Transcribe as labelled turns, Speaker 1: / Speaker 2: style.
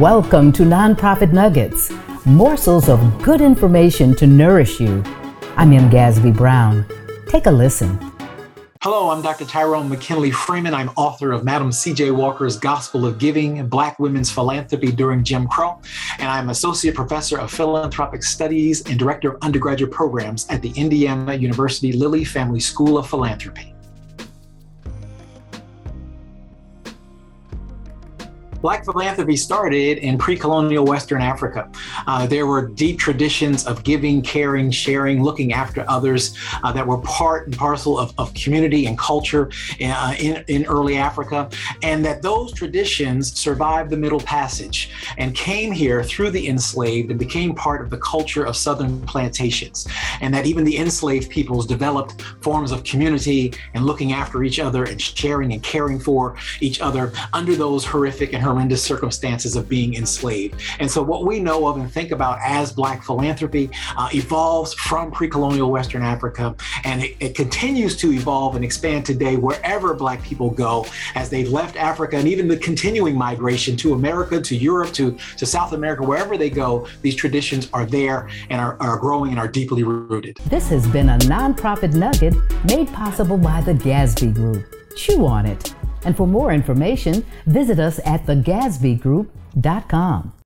Speaker 1: Welcome to Nonprofit Nuggets, morsels of good information to nourish you. I'm M. Gasby Brown. Take a listen.
Speaker 2: Hello, I'm Dr. Tyrone McKinley Freeman. I'm author of Madam C.J. Walker's Gospel of Giving Black Women's Philanthropy During Jim Crow. And I'm Associate Professor of Philanthropic Studies and Director of Undergraduate Programs at the Indiana University Lilly Family School of Philanthropy. Black philanthropy started in pre colonial Western Africa. Uh, there were deep traditions of giving, caring, sharing, looking after others uh, that were part and parcel of, of community and culture uh, in, in early Africa, and that those traditions survived the Middle Passage and came here through the enslaved and became part of the culture of Southern plantations. And that even the enslaved peoples developed forms of community and looking after each other and sharing and caring for each other under those horrific and horrendous circumstances of being enslaved. And so, what we know of and think about as Black philanthropy uh, evolves from pre colonial Western Africa, and it, it, continues to evolve and expand today wherever Black people go as they've left Africa and even the continuing migration to America, to Europe, to, to South America, wherever they go, these traditions are there and are, are growing and are deeply rooted.
Speaker 1: This has been a nonprofit nugget made possible by the Gasby Group. Chew on it. And for more information, visit us at thegasbygroup.com.